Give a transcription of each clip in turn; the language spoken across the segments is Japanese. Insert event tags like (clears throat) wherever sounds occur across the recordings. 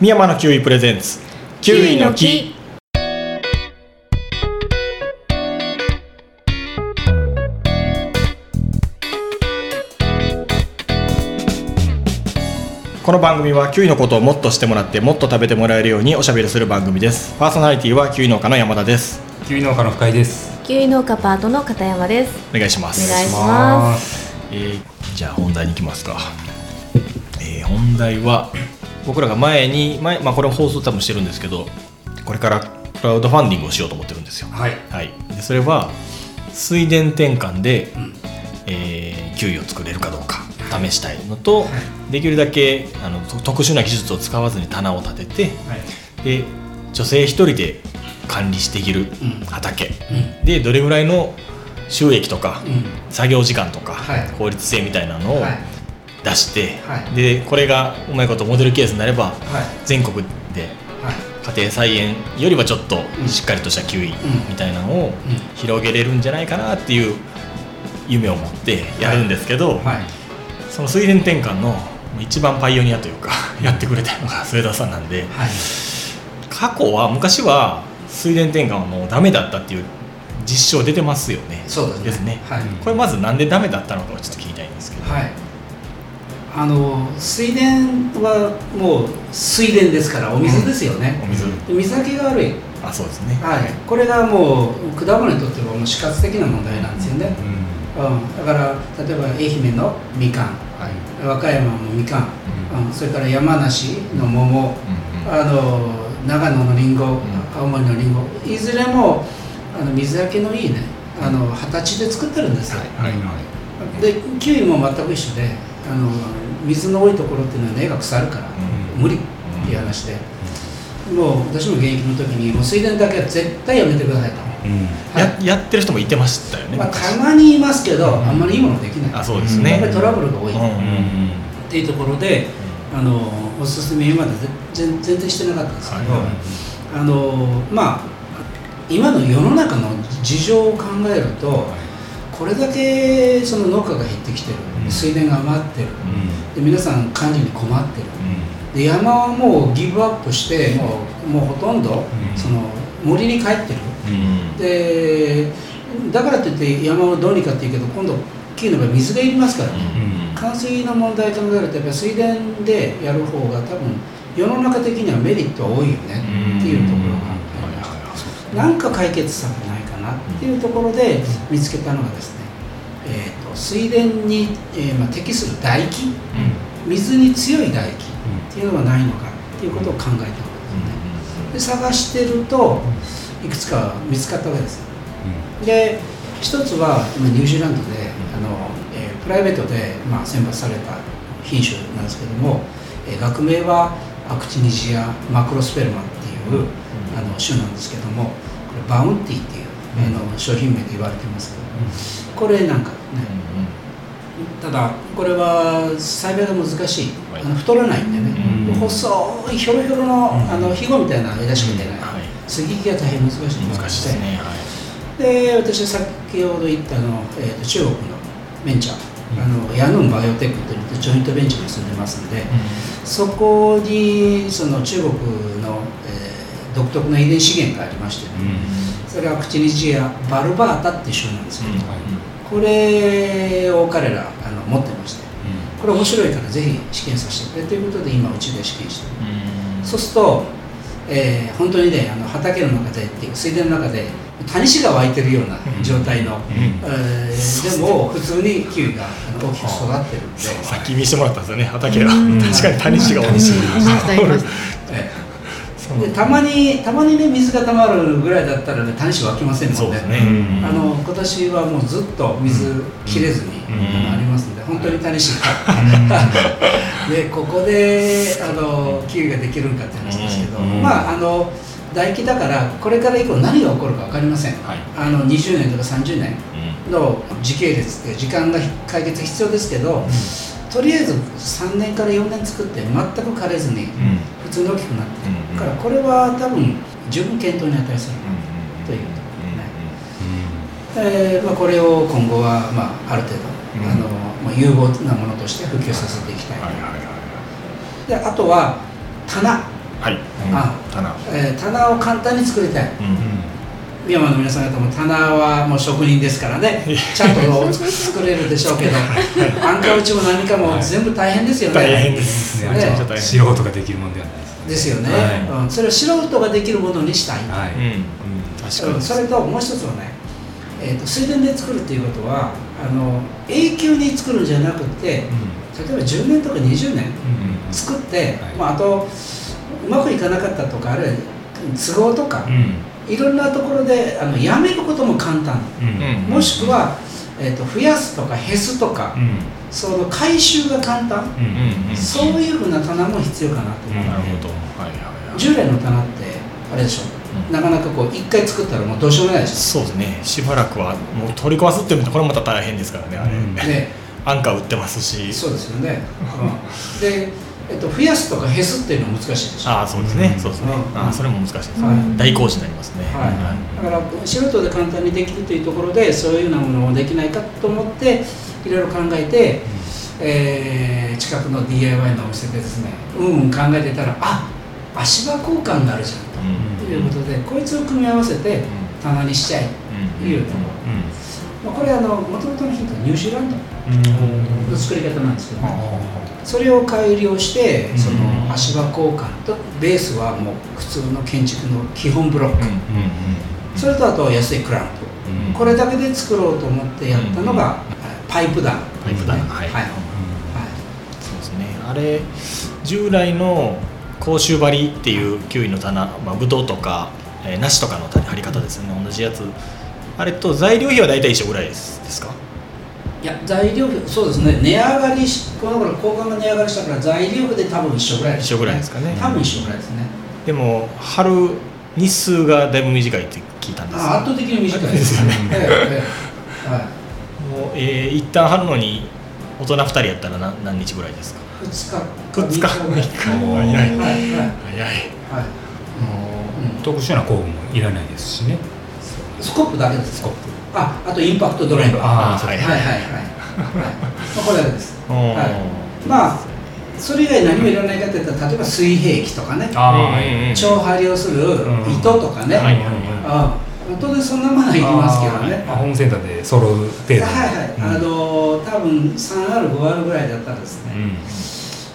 宮山のキウイプレゼンツキウイの木この番組はキウイのことをもっとしてもらってもっと食べてもらえるようにおしゃべりする番組ですパーソナリティはキウイ農家の山田ですキウイ農家の深井です。キウイ農家パートの片山です。お願いしますお願いします。えーじゃあ本題に行きますか、えー本題は僕らが前に前、まあ、これ放送多分してるんですけどこれからクラウドファンディングをしようと思ってるんですよはい。はい、でそれは水田転換で、えーキウイを作れるかどうか試したいのと、できるだけあのと特殊な技術を使わずに棚を立ててはい。で女性一人で管理していけるん畑、うでどれぐらいの収益とか、うん。作業時間とか、はい効率性みたいなのをはい。出して、はいでこれがうまいことモデルケースになればはい。全国ではい。家庭菜園よりはちょっとしっかりとしたキウイみたいなのを広げれるんじゃないかなっていう夢を持ってやるんですけど、はい。その水田転換の一番パイオニアというかやってくれたのが末田さんなんではい。過去は昔は水田転換はもうダメだったっていう実証出てますよねそうですね。はい。これまずなんでダメだったのかをちょっと聞きたいんですけど、はい。あの水田はもう水田ですからお水ですよね。お。水。で水はけが悪い。あそうですね。はい。これがもう果物にとってはもう死活的な問題なんですよね。うん。だから例えば愛媛のみかん、はい。和歌山のみかん、うん、それから山梨の桃。うんあの長野のりんご、ん。青森のりんご。いずれもあの水はけのいいねあの二十歳で作ってるんですよ、はいはい。でキウイも全く一緒であの水の多いところっていうのは根が腐るから、うん。無理っていう話で、もう私も現役の時にもう水田だけは絶対やめてくださいと、はいややってる人もいてましたよね、まあ、昔。たまにいますけど、あんまりいいものできない。あそうですね。やっぱりトラブルが多い、うんうんうん。っていうところであのおすすめ今まで全全然してなかったんですけど、はいはい。あのまあ今の世の中の事情を考えるとこれだけその農家が減ってきてる、うん水田が余ってる。で皆さん管理に困ってる。うで山はもうギブアップしてもうもうほとんどん。その森に帰ってる。でだからといって山をどうにかっていうけど今度木の場合水がいりますから、冠水の問題考えるとやっぱり水田でやる方が多分世の中的にはメリットは多いよね。っていうところがありましたなんか解決策ないかなっていうところで見つけたのがですね、えー、と水田に、えーまあ、適する唾液水に強い唾液っていうのがないのかっていうことを考えたわけですね。で探してるといくつか見つかったわけです。で一つは今ニュージーランドであの、えープライベートで、まあ、選抜された品種なんですけども、えー学名はアクチニジアマクロスペルマっていう、あの種なんですけどもこれバウンティっていう、あの商品名で言われてますけどこれなんかねただこれは栽培が難しい、はい。あの太らないんでね、うん。細いひょろひょろの,、うん。あのひごみたいな枝しか出ない、はい。接ぎ木が大変難しい難しいですね。はい。で私先ほど言ったあの、えーと中国のベンチャー、あのヤヌンバイオテックというジョイントベンチャーに住んでますんで、そこにその中国の、えー独特な遺伝資源がありましてね、それはアクチニジアバルバータっていう種なんですけど、これを彼らあの持ってましてこれ面白いからぜひ試験させてくれ。ということで今うちで試験してる。そうすると、えー本当にねあの畑の中でっていう水田の中で谷氏が湧いてるような状態の、えーでも普通にキウイがあの大きく育ってるんで、さっき見せてもらったんですよね畑が。うん。確かに谷氏が多い。し。ええでたまにたまにね水が溜まるぐらいだったらね谷氏湧きませんもんね。そうですね。あの今年はもうずっと水切れずに、うん。ありますので本当に谷氏が、(laughs) でここであのキウイができるんかって話ですけど、うん。まああの唾液だからこれから以降何が起こるか分かりません、はい。あの20年とか30年の時系列って時間が解決必要ですけど、とりあえず3年から4年作って全く枯れずに普通に大きくなってうんだからこれは多分十分検討に値する。というところね、えーまあ、これを今後は、まあ、ある程度、うん。あのまあ、有望なものとして普及させていきたい、であとは棚。はい、あ棚。えー棚を簡単に作りたい。うんミヤマの皆さん方も棚はもう職人ですからね。ちゃんと作れるでしょうけど。アンカー打ちも何かも全部大変ですよね、大変でですすね。ね。素人ができるもんではないですね。ですよね、はうん、それを素人ができるものにしたい、はい。うん、それともう一つはね、えー、と水田で作るっていうことはあの永久に作るんじゃなくて例えば10年とか20年作って、はい。まあ、あとうまくいかなかったとかあるいは都合とか、いろんなところであのやめることも簡単、うん。もしくは、えー、と増やすとか減すとか、その回収が簡単、うん。うん。そういうふうな棚も必要かなと思う、なるほど。はいはいはい。従来の棚ってあれでしょ、うん。なかなかこう一回作ったらもうどうしようもないでし。そうですね。しばらくはもう取り壊すっていうとこれもまた大変ですからねあれ、ね (laughs) アンカー売ってますし。そうですよね、うん、で、えっと、増やすとか減すっていうのは難しいでしょ。ああそうですね、うん。そうですね、うん。ああそれも難しいです。ね、はい。大工事になりますね、はい、だから素人で簡単にできるというところでそういうようなものをできないかと思っていろいろ考えて、えー近くの DIY のお店でですねうんうん考えてたらあ足場交換があるじゃん。うん。ということでこいつを組み合わせて棚にしちゃえというところ、まあ、これあの元々のヒントはニュージーランドの作り方なんですけどねそれを改良してその足場交換とベースはもう普通の建築の基本ブロック、それとあと安いクランプ、うん。これだけで作ろうと思ってやったのが、パイプダウンパイプはい。はい。そうですね。あれ従来の甲州張りっていうキウイの棚、まあ、ブドウとか、えー、梨とかの張り方ですよね。同じやつあれと材料費は大体一緒ぐらいです。ですか？いや材料費そうですね。値上がりしこの頃交換が値上がりしたから材料費で多分一緒ぐらいです、一緒ぐらいですかね。多分一緒ぐらいですね、でも春日数がだいぶ短いって聞いたんです。あ圧倒的に短いです (laughs) よね。ええええはい。もう、えー、一旦春のに大人2人やったら何何日ぐらいですか？2日2日。3日。早いはいはい。はい。はい。特殊な工具もいらないですしね。スコップだけですスコップ。ああとインパクトドライバー。あーはいはいはいはい、はい。まあ、これですうん。はいまあそれ以外何もいらないかって言ったら例えば水平器とかね。超張りをするうん。糸とかね、はいはいあ当然そんなものはいりますけどね。あホームセンターで揃う程度。はいはい、あの多分 3R、5R ぐらいだったらですね、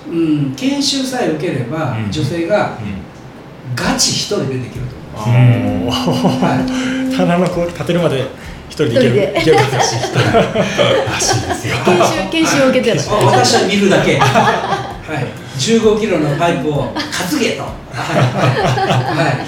うん、研修さえ受ければ、うん女性がうんガチ一人でできるとはい (laughs) 棚のこう立てるまで一人でいける一人で。いけるらしいらしいですよ。研修研修を受けてるあ私は見るだけ。はい、15キロのパイプを担げと。はい、はい、はい、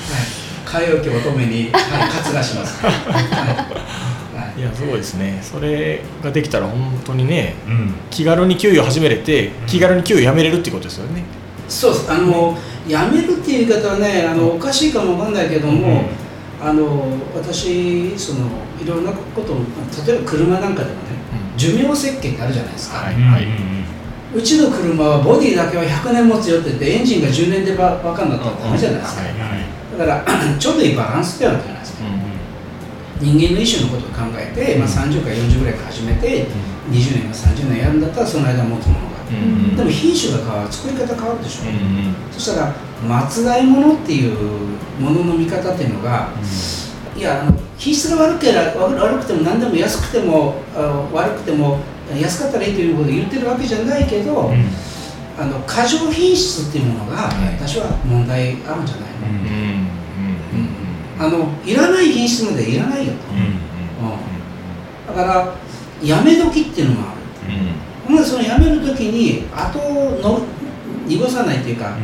替え置き乙女に、はい、担がします。はい、はい。い。やすごいですね。それができたら本当にねうん。気軽に給与始めれて気軽に給与やめれるっていうことですよねそうです。あの、やめるっていう言い方はね、あの、おかしいかもわかんないけども。あの、私、その、いろんなことを、例えば車なんかでもね。寿命設計ってあるじゃないですか。はい。うんうちの車はボディだけは100年持つよって言ってエンジンが10年でばバカになったらダメじゃないですか、はいはい。だから (clears throat) ちょうどいいバランスってわけじゃないですか。人間の意思のことを考えて、まあ、30から40ぐらいから始めて20年か30年やるんだったらその間持つものがうん。でも品種が変わる作り方変わるでしょ、う。んそしたら松代物っていうものの見方っていうのがいや品質が悪ければ悪悪くても何でも安くてもあ悪くても安かったらいいということを言ってるわけじゃないけど、あの過剰品質っていうものがはい。私は問題あるんじゃないの、あのいらない品質までいらないよと、うんうんだからやめ時っていうのもあるほんでそのやめる時に後の濁さないっていうか、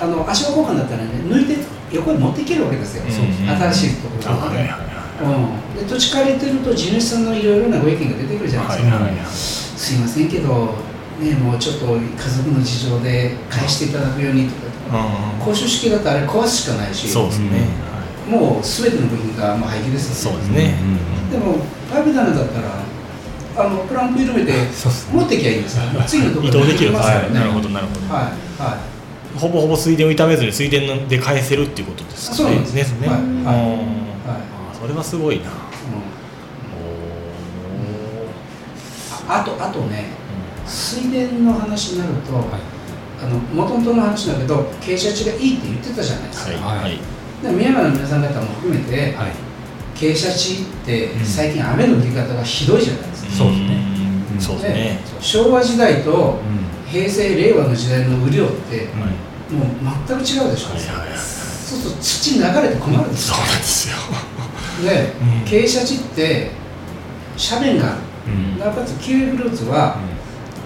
あの足場交換だったらね抜いて横に持っていけるわけですよ、うん。新しいところで、はうん、で土地借りてると地主さんのいろいろなご意見が出てくるじゃないですか、すいませんけど、ね、もうちょっと家族の事情で返していただくようにとか。うん。公衆式だとあれ壊すしかないし。そうですね。もう全ての部品がもう廃棄ですよそうですね。でもパイプダウンだったらあのクランプ緩めて持ってきゃいいんですから次のところ移動できるますからね。なるほどなるほど。はい。はい。ほぼほぼ水田を傷めずに水田で返せるっていうことですそうなんですねね。はい。はい。うんはそれはすごいな。うん。おああとあとね水田の話になると、あの元々の話だけど傾斜地がいいって言ってたじゃないですか、はい。はい。で宮山の皆さん方も含めて、はい傾斜地ってうん最近雨の降り方がひどいじゃないですか、そうですね。そうですね。昭和時代とうん。平成令和の時代の雨量ってはい。もう全く違うでしょ、はいそうすると土流れて困るんですよそうなんですよ。で (laughs) うん。傾斜地って斜面があるうん。なおかつキウイフルーツは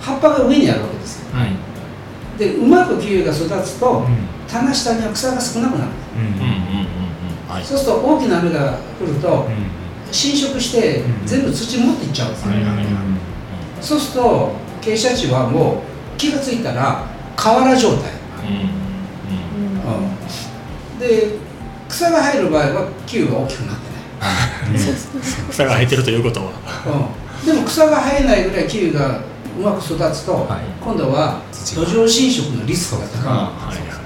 葉っぱが上にあるわけですよ。はい。でうまくキウイが育つとうん。棚下には草が少なくなる。うんはい。そうすると大きな雨が降るとうん侵食してうん全部土持っていっちゃうんですよ、はいはいはいそうすると傾斜地はもう気がついたら河原状態、で草が生える場合はキウイが大きくなってない草が生えてるということは。うん。でも草が生えないぐらいキウイがうまく育つと、はい。今度は土土壌侵食のリスクが高い、はいはいうん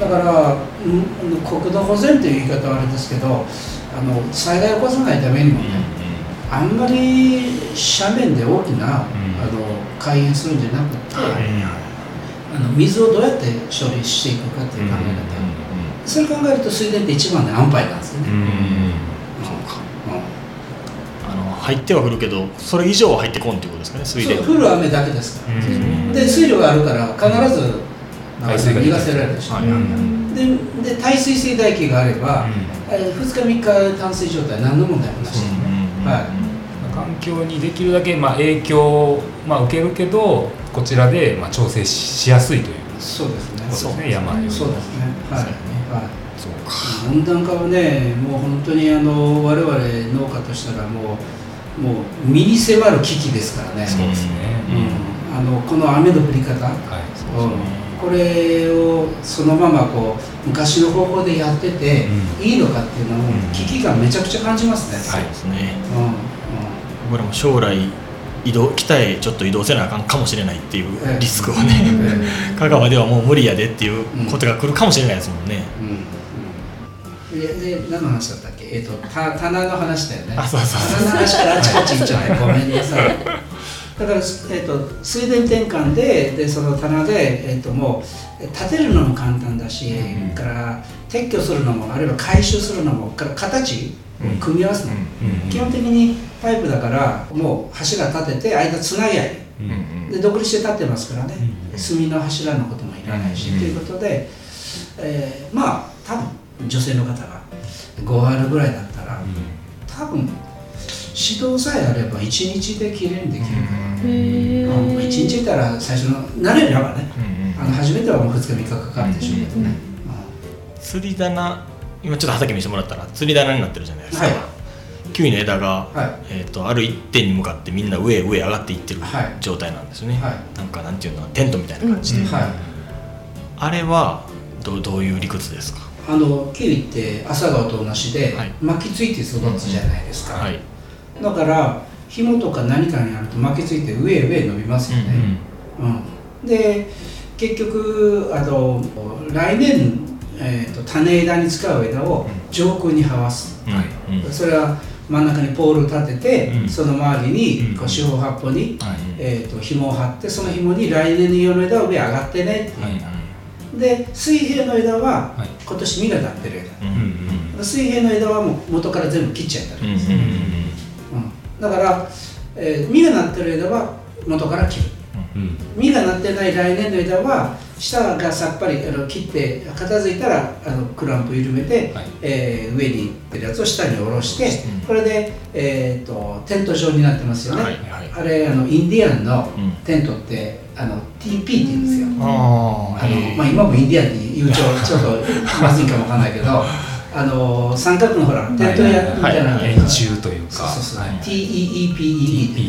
だから、うん、国土保全という言い方はあれですけどあの災害を起こさないためにもね、あんまり斜面で大きな、あの開園するんじゃなくて、あの水をどうやって処理していくかっていう考え方、それ考えると水田って一番の安牌なんですよね、うんあの入ってはくるけどそれ以上は入ってこんっていうことですかね水田降る雨だけですから、うん。で水量があるから必ず排水が逃がせられるし、はい。でで耐水性唾液があれば、えー2日3日淡水状態何の問題もなし、はい。環境にできるだけまあ影響をまあ受けるけどこちらでまあ調整しやすいという。そうですね。ことですね。山よりもそうですね。はい、はい。そうか。温暖化はねもう本当にあの我々農家としたらもうもう身に迫る危機ですからね。そうですね。うん、あのこの雨の降り方、はい。うんこれをそのままこう昔の方法でやってて、ういいのかっていうのをうん危機感めちゃくちゃ感じますね、そうですね。うんうん。僕らも将来移動北へちょっと移動せなあかんかもしれないっていうええ。リスクをねえ香川ではもう無理やでっていうことが来るかもしれないですもんね。うんうんでで何の話だったっけ？えっ、とた棚の話だよね。あそうそうそう。棚の話からあちこち行っちゃうねごめんなさいだから、えー、と水田転換ででその棚で、えー、ともう建てるのも簡単だし、うんから撤去するのもあるいは回収するのもから形うん組み合わすの、うん基本的にパイプだからもう柱立てて間つなぎ合い。うんで独立して立ってますからね、うん炭の柱のこともいらないし、うんということで、えーまあ多分女性の方が5あるぐらいだったら多分指導さえあれば1日できれいにできるから、へうん、1日いたら最初の慣れればね。うんあの初めてはもう2日3日かかるでしょうけどね、釣り棚今ちょっと畑見せてもらったら釣り棚になってるじゃないですか、はい。キウイの枝が、はえー、とある一点に向かってみんな上へ上へ上がっていってるはい。状態なんですよね、はい。なんかなんていうのテントみたいな感じで、うんはい。あれはどうどういう理屈ですか？あのキウイって朝顔と同じで、はい。巻きついて育つじゃないですか、はいだから紐とか何かにあると巻きついて上へ上へ伸びますよね、うんで結局あの来年、えー、と種枝に使う枝を上空に這わす、うんうん。それは真ん中にポールを立てて、うん。その周りにうん。こう四方八方に、はい。えー、と紐を張ってその紐に来年の用の枝は上上がってねっていう、はいで水平の枝ははい。今年実がなってる枝、うんうん水平の枝はもう元から全部切っちゃったり、うんうんうんだから、えー実がなってる枝は元から切る。うん。実がなってない来年の枝は下がさっぱりあの切って片付いたらあのクランプ緩めて、はい。えー上にいるやつを下に下ろして、うん。これで、えー、とテント状になってますよね、はいはい。あれあのインディアンのうん。テントってあの TP って言うんですよ、ああのまあ、今もインディアンって言うとちょっとまずいかもわかんないけどあの三角のほらテント屋みたいな、円柱とい。うかそうそうそう、はい。TEEPED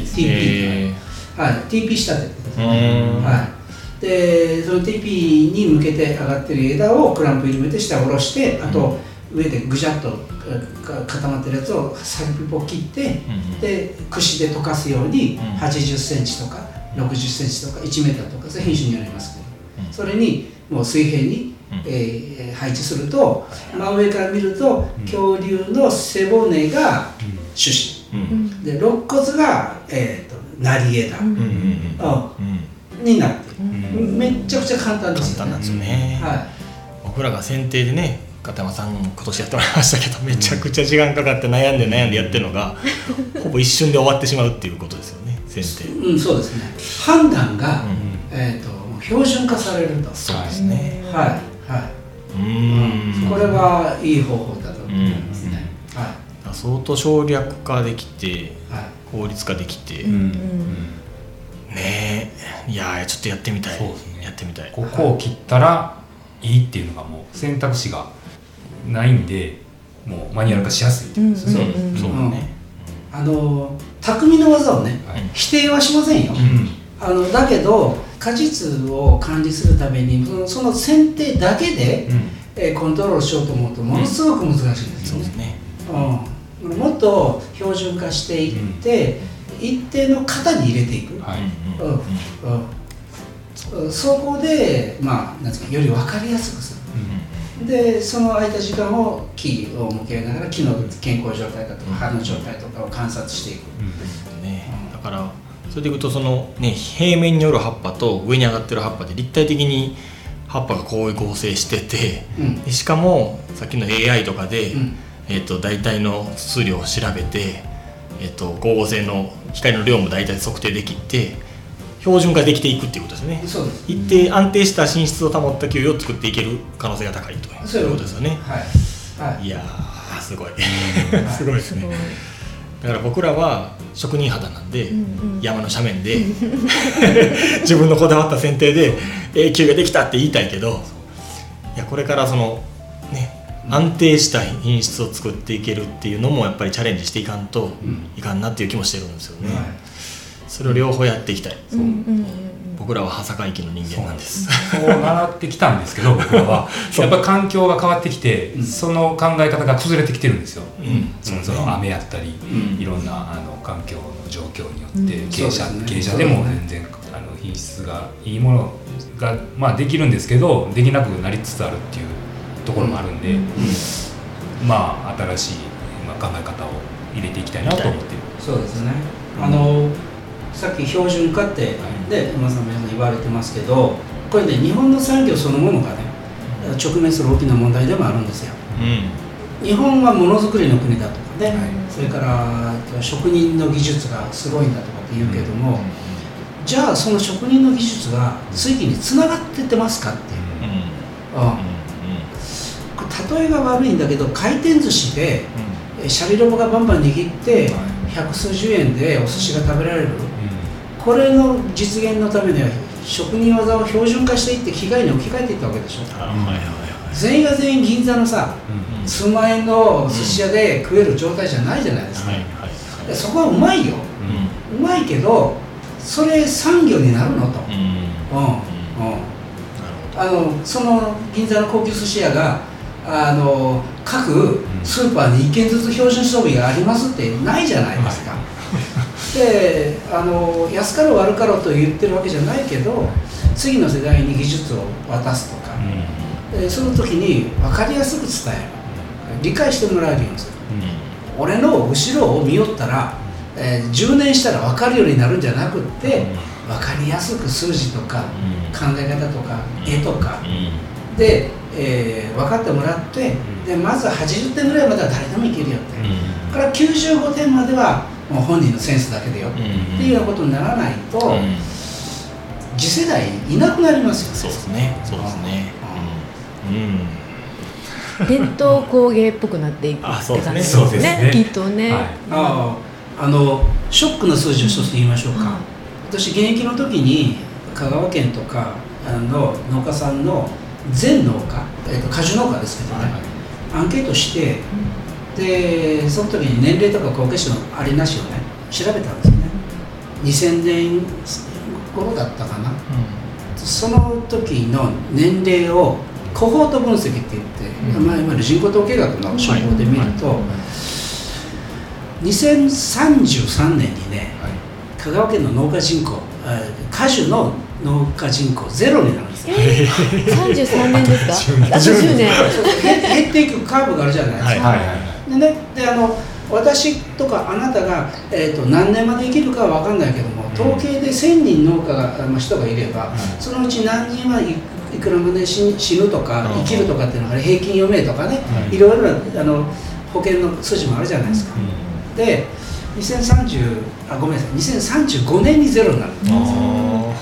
TP、えはい、TP 仕立てはい、でその TP に向けて上がってる枝をクランプ緩めて下下ろしてあと上でぐじゃっとか固まってるやつを先っぽ切ってうんで串で溶かすようにうん。8 0センチとか6 0センチとか1メーターとかそれ品種によりますけど、うん。それにもう水平に、うんえー配置すると真上から見ると恐竜の背骨が主枝で肋骨が、えー、と成り枝、うん。うんうんうん。あうん。になってる、ん。めっちゃくちゃ簡単ですよ簡単なんですよね、は僕らが選定でね片山さん今年やってもらいましたけどめちゃくちゃ時間かかって悩んで悩んでやってるのがほぼ一瞬で終わってしまうっていうことですよね選定、い、うん、そうですね。判断が、うんえー、と標準化されるとそうですね、はいはうーん。いこれはいい方法だと思いますね、は相当省略化できていはい。効率化できて、うん。ねえ。いやーちょっとやってみたい。そうですね。やってみたい。ここを切ったらいいっていうのがもう選択肢がないんでもうマニュアル化しやすいっていうそうねそうだね、あの匠の技をねはい。否定はしませんよ、うん。あのだけど果実を管理するためにそのその剪定だけで、うん。えーコントロールしようと思うとものすごく難しいんですよね。ね。うん、もっと標準化していって、一定の型に入れていく、はい。うん。うん。うん。うん、そこで、まあ、なんですかより分かりやすくする。でその空いた時間を木を向けながら木の健康状態だとか葉の状態とかを観察していく、ね、だからそれでいくとその、ね、平面による葉っぱと上に上がってる葉っぱで立体的に葉っぱがこう合成しててうん。でしかもさっきの AI とかで、うん。えー、と大体の数量を調べて、えー、と光合成の光の量も大体測定できて標準化できていくっていうことですね。そうです。一定安定した品質を保った給与を作っていける可能性が高いとそういうことですよね。はい、はい。いやーすごい。(laughs) すごいですね。だから僕らは職人肌なんで、うんうん。山の斜面で (laughs) 自分のこだわった剪定で永久ができたって言いたいけどいやこれからそのね安定した品質を作っていけるっていうのもやっぱりチャレンジしていかんといかんなっていう気もしてるんですよね、はいそれを両方やっていきたい、うん僕らは羽坂駅の人間なんです。そう。習ってきたんですけど (laughs) 僕らは。やっぱり環境が変わってきて、その考え方が崩れてきてるんですよ、うん。そのその雨やったり、うん。いろんなあの環境の状況によって、うん。傾斜傾斜でも全然あの品質がいいものが、まあ、できるんですけどできなくなりつつあるっていうところもあるんで、まあ新しい、まあ、考え方を入れていきたいなと思ってる。そうですね。あのさっき標準化って、で山さんも言われてますけどこれね日本の産業そのものがね直面する大きな問題でもあるんですよ。うん。日本はものづくりの国だとかね、はい。それから職人の技術がすごいんだとかって言うけども、じゃあその職人の技術が次につながってってますかっていう、うん。例えが悪いんだけど回転寿司でえシャリロボがバンバン握って百数十円でお寿司が食べられるこれの実現のためには職人技を標準化していって機械に置き換えていったわけでしょ。全員が全員銀座のさ数万円の寿司屋で食える状態じゃないじゃないですか、そこはうまいよ。うまいけどそれ産業になるのと、うん。うん。うん。あのその銀座の高級寿司屋があの各スーパーに1軒ずつ標準装備がありますってないじゃないですか、であの安かろう悪かろうと言ってるわけじゃないけど次の世代に技術を渡すとか、でその時に分かりやすく伝える。理解してもらえるようにする。俺の後ろを見よったら、えー10年したら分かるようになるんじゃなくって分かりやすく数字とか考え方とか絵とか。で、えー分かってもらってでまず80点ぐらいまでは誰でもいけるよって。だから95点まではもう本人のセンスだけでよ。っていうようなことにならないと次世代いなくなりますよそうですね。そうですね。うん。うん。伝統工芸っぽくなっていくあそうですね。って感じそうですね。きっとね、はい。あああのショックな数字を一つ言いましょうか、は私現役の時に香川県とかあの農家さんの全農家、えっと果樹農家ですけどね、アンケートしてでその時に年齢とか後継者のありなしをね調べたんですよね。2000年頃だったかな。その時の年齢をコホート分析って言って、まあ、いわゆる人口統計学の手法で見ると、2033年にね香川県の農家人口あ果樹の農家人口ゼロになるんですよ。えー、33年ですか？(laughs) あと10年減減っていくカーブがあるじゃないですか、はいはいはいでねであの私とかあなたが、えー、と何年まで生きるかは分かんないけども統計で1000人農家があの人がいれば、そのうち何人はいいくらまで死死ぬとかうん。生きるとかっていうのが平均余命とかね、はい。いろいろなあの保険の数字もあるじゃないですか。で2030あごめんなさい2035年にゼロになる。あ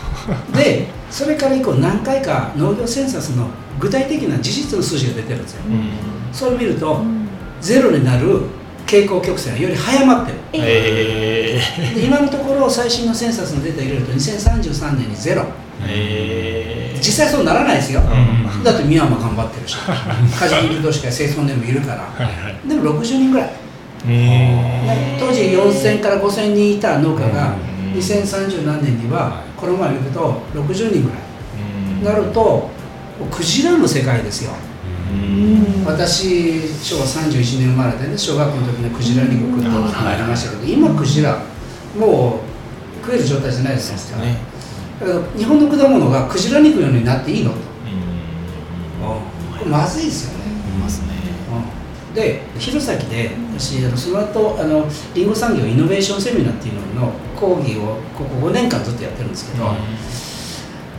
(laughs) でそれから以降何回か農業センサスの具体的な事実の数字が出てるんですよ、ーうん。それを見ると、うんゼロになる傾向曲線がより早まってる。えで今のところ最新のセンサスのデータ入れると2033年にゼロ。ーえー。実際そうならないですよ、うん。だって宮山頑張ってるし。カジキ同士が生存年もいるから。はいはい。でも60人ぐらい、当時4000から5000人いた農家がうん。2030何年にはこの前見ると60人ぐらい。うん。なるとクジラの世界ですよ。うん私昭和31年生まれでね小学校の時にクジラ肉食ったことがありましたけど今クジラもう食える状態じゃないですかね。だから日本の果物がクジラ肉のようになっていいのと。うん。これまずいですよね、いますねうん。で弘前で私あのその後あのリンゴ産業イノベーションセミナーっていうのの講義をここ5年間ずっとやってるんですけど、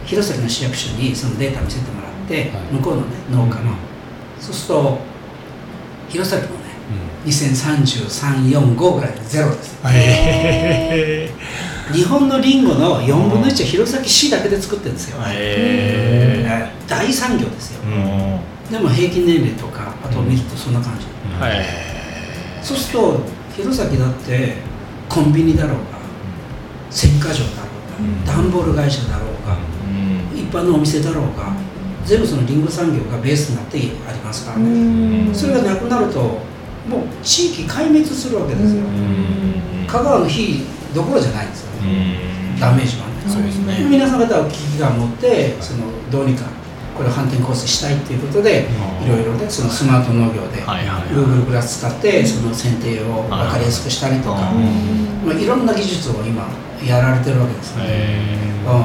弘前の市役所にそのデータ見せてもらって、はい。向こうのね農家の、そうすると弘前もね20334 5ぐらいでゼロです。へ日本のリンゴの4分の1は弘前市だけで作ってるんですよ、え。へね大産業ですよ。えうん。でも平均年齢とかあとを見るとそんな感じ、はい。そうすると弘前だってコンビニだろうが石化場だろううん。が段ボール会社だろうがうん。一般のお店だろうが全部そのリンゴ産業がベースになってありますからうね、ん。それがなくなるともう地域壊滅するわけですよ、うん。香川の火どころじゃないんですようね、ん。ダメージはね、そうですね。皆さん方は危機感を持ってそのどうにかこれを反転コースしたいっていうことでいろいろねそのスマート農業で Google プラス使ってその剪定を分かりやすくしたりとか、うん。まあ、いろんな技術を今やられてるわけですね、へうんうん、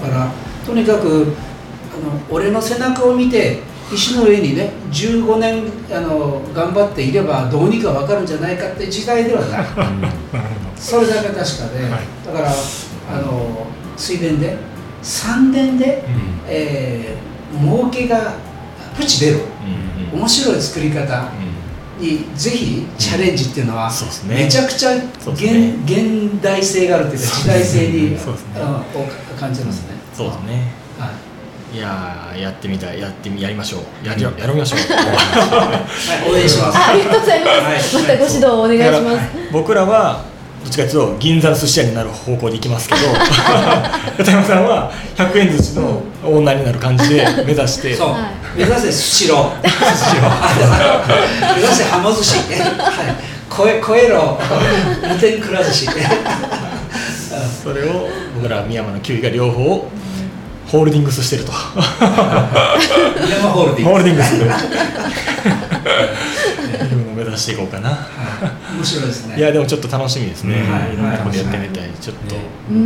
だからとにかくあの俺の背中を見て石の上にね15年あの頑張っていればどうにか分かるんじゃないかって時代ではない。それだけ確かで、はい。だからあの水田で3年で、えー儲けがプチ出るうん面白い作り方。うん。にぜひチャレンジっていうのは、そうですね。めちゃくちゃ現,、ね。現代性があるというか時代性にね。うんを感じますね。そうですね。はいいやーやってみたいやってみやりましょうやりやりましょう (laughs) はい、応援します。あありがとうございます。はいまたご指導をお願いします。僕らはどっちかというと銀座の寿司屋になる方向で行きますけど (laughs) 片山さんは100円寿司のオーナーになる感じで目指してそう、はい目指せスシロー。目指せはま寿司。(laughs) はい、超え超えろ無天くら寿司。それを僕ら宮山のキウイが両方ホールディングスしてると。ホ山ホールディングス。ールディングス。い。うのを目指していこうかな。はい。面白いですね。いやでもちょっと楽しみですね、はい。いろんなところでやってみたい。ちょっと、ね。うんう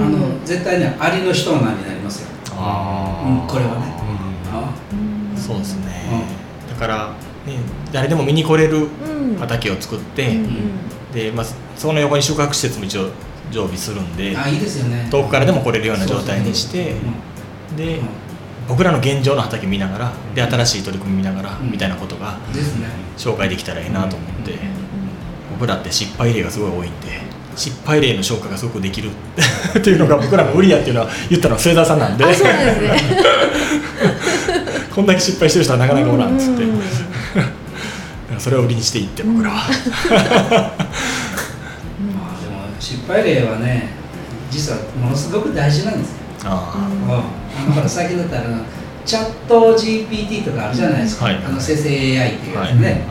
ん。あの絶対ねアリの人なんになりますよ。ああ、うんこれはね。あうん。そうですね、だから、ね、誰でも見に来れるうん。畑を作って、うん。でまあ、その横に宿泊施設も一応常備するんであいいですよね。遠くからでも来れるような状態にしてうん。でうん。僕らの現状の畑見ながらで新しい取り組み見ながらうん。みたいなことが。紹介できたらいいなと思って僕らって失敗例がすごい多いんで失敗例の消化がすごくできるって (laughs) いうのが僕らの売りやっていうのは言ったのは末澤さんなんで。あそうなんですね。(laughs) こんだけ失敗してる人はなかなかおらんっつって。(laughs) それを売りにしていって僕らは。失敗例はね実はものすごく大事なんです。よ。あうん。あのほら最近だったらチャット GPT とかあるじゃないですか、はい。あの生成 AI っていうあやつね、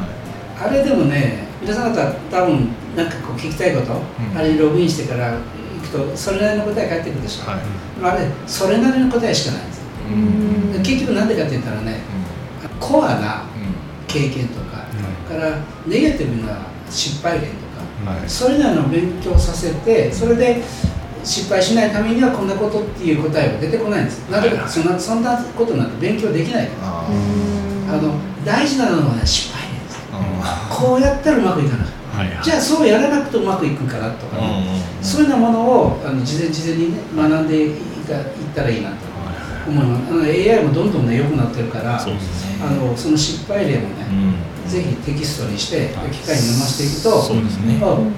あれでもね皆さん方多分なんかこう聞きたいこと、ん。あれにログインしてから行くとそれなりの答え返ってくるでしょ、はい。まあ、あれそれなりの答えしかないんですよ。うん。で結局なんでかって言ったらねコアな経験とか、うからネガティブな失敗例とか、はい。それなりの勉強させてそれで失敗しないためにはこんなことっていう答えは出てこないんです。なぜかそんなそんなことなんて勉強できないから。あの大事なのはね失敗例です。あこうやったらうまくいかなかっはいはい。じゃあそうやらなくてうまくいくかなとかね、うんそういうようなものをあの事前事前にね学んでいかいったらいいなと思います。あの AI もどんどんね良くなってるからそね。あのその失敗例もね、うんぜひテキストにしてはい。機械に飲ませていくとそうですね。うん。うん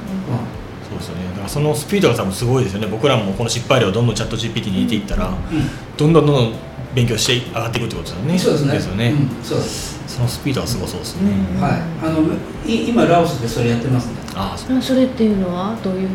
そうですよね。だからそのスピードが多分すごいですよね。僕らもこの失敗例をどんどんチャット GPT に入れていったら、どんどんどんどん勉強して上がっていくってことですよね。そうですね。ですよね、うん。そうです。そのスピードはすごそうですね、うんはい。あのい今ラオスでそれやってますね。ああそう。あそれっていうのはどういう？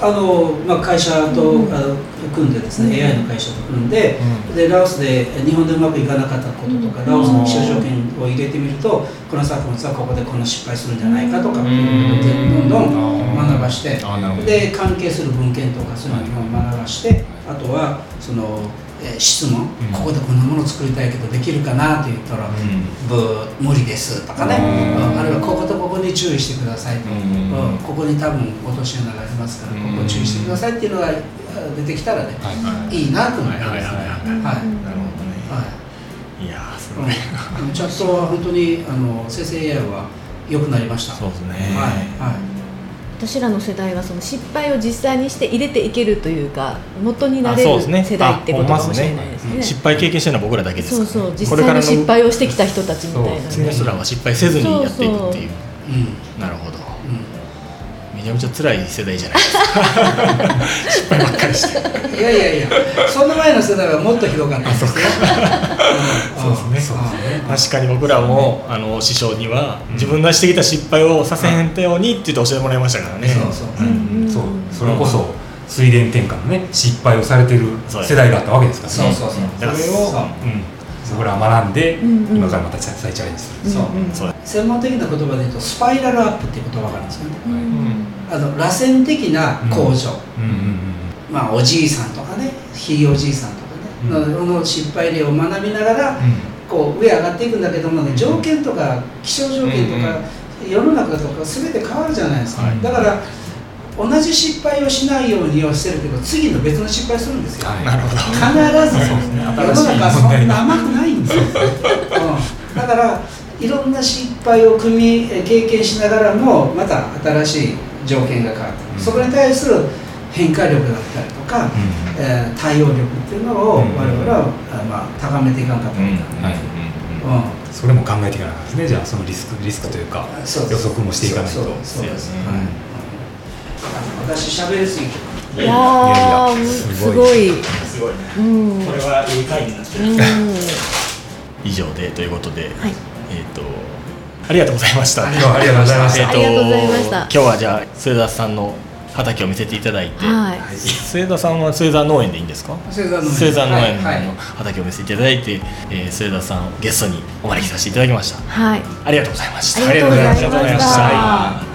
あの、まあ、会社と、うん。あの組んでですね、うん。AI の会社と組んで,、うでラオスで日本でうまくいかなかったこととか、うん。ラオスの気象条件を入れてみるとこの作物はここでこんな失敗するんじゃないかとかっていうのをうんどんどん学ばしてで関係する文献とかそういうのを学ばしてあとはその、えー質問、うん。ここでこんなものを作りたいけどできるかなって言ったら、ブー無理ですとかね、うん。うん。あるいはこことここに注意してくださいと、うん。うん。ここに多分落とし穴がありますから、ここ注意してくださいっていうのがあ出てきたらね、はいはいい。いなと思ってます、はいはいはいはい。はい。うん。なるほどね、はい。い、やーすうんごい、あのチャットは本当にあの生成 AI は良くなりました。そうですね、はい。はい私らの世代はその失敗を実際にして入れていけるというか元になれる世代ってことかもしれないですね。失敗経験してるのは僕らだけですそうそう実際に失敗をしてきた人たちみたいな次の人らは失敗せずにやっていくっていう。うん。なるほど。うんめちゃめちゃ辛い世代じゃないですか。失敗ばっかりしていやいやいや、その前の世代はもっとひどかったですよ。そうですね。確かに僕らもあの師匠には自分がしてきた失敗をさせへんたようにって言って教えてもらいましたからね。そうそう。うん。うんそう。それこそ水田転換のね失敗をされてる世代があったわけですからね。そうそうそう。それをそう。うん。僕らは学んでうんうん。今からまた再チャレンジする。そう。うんそう。専門的な言葉で言うとスパイラルアップっていう言葉があるんですよね。うんあの螺旋的な向上、うんうんまあおじいさんとかね、ひいおじいさんとかね、のの失敗例を学びながら、こう上上がっていくんだけどもね、条件とか気象条件とか、世の中とか全て変わるじゃないですか。はい。だから同じ失敗をしないようにはしてるけど、次の別の失敗するんですよ。はい。なるほど。必ず。世の中はそんな甘くないんですよ、(laughs) うん、だからいろんな失敗を組みえ経験しながらもまた新しい条件が変わって、うん。そこに対する変化力だったりとか、えー対応力っていうのをうん。我々は、あまあ、高めていかなかった。うん。らい。けない、はいうん。それも考えていかなかったですね。じゃあそのリスクリスクというか予測もしていかないと。そうそうそうです、うん。はい。あ私喋りすぎて。いやいやいーやすごい。すごいね。うん。これはいい回になってる。うん。(laughs) 以上でということで、はい。えっ、とありがとありがとうありがとうございました。えーありがとうございました。今日はじゃあ末田さんの畑を見せていただいて、はい。末田さんは末田農園でいいんですか？末田農園の畑を見せていただいて、えー末田さんをゲストにお招きさせていただきました。はい。ありがとうございました。ありがとうございました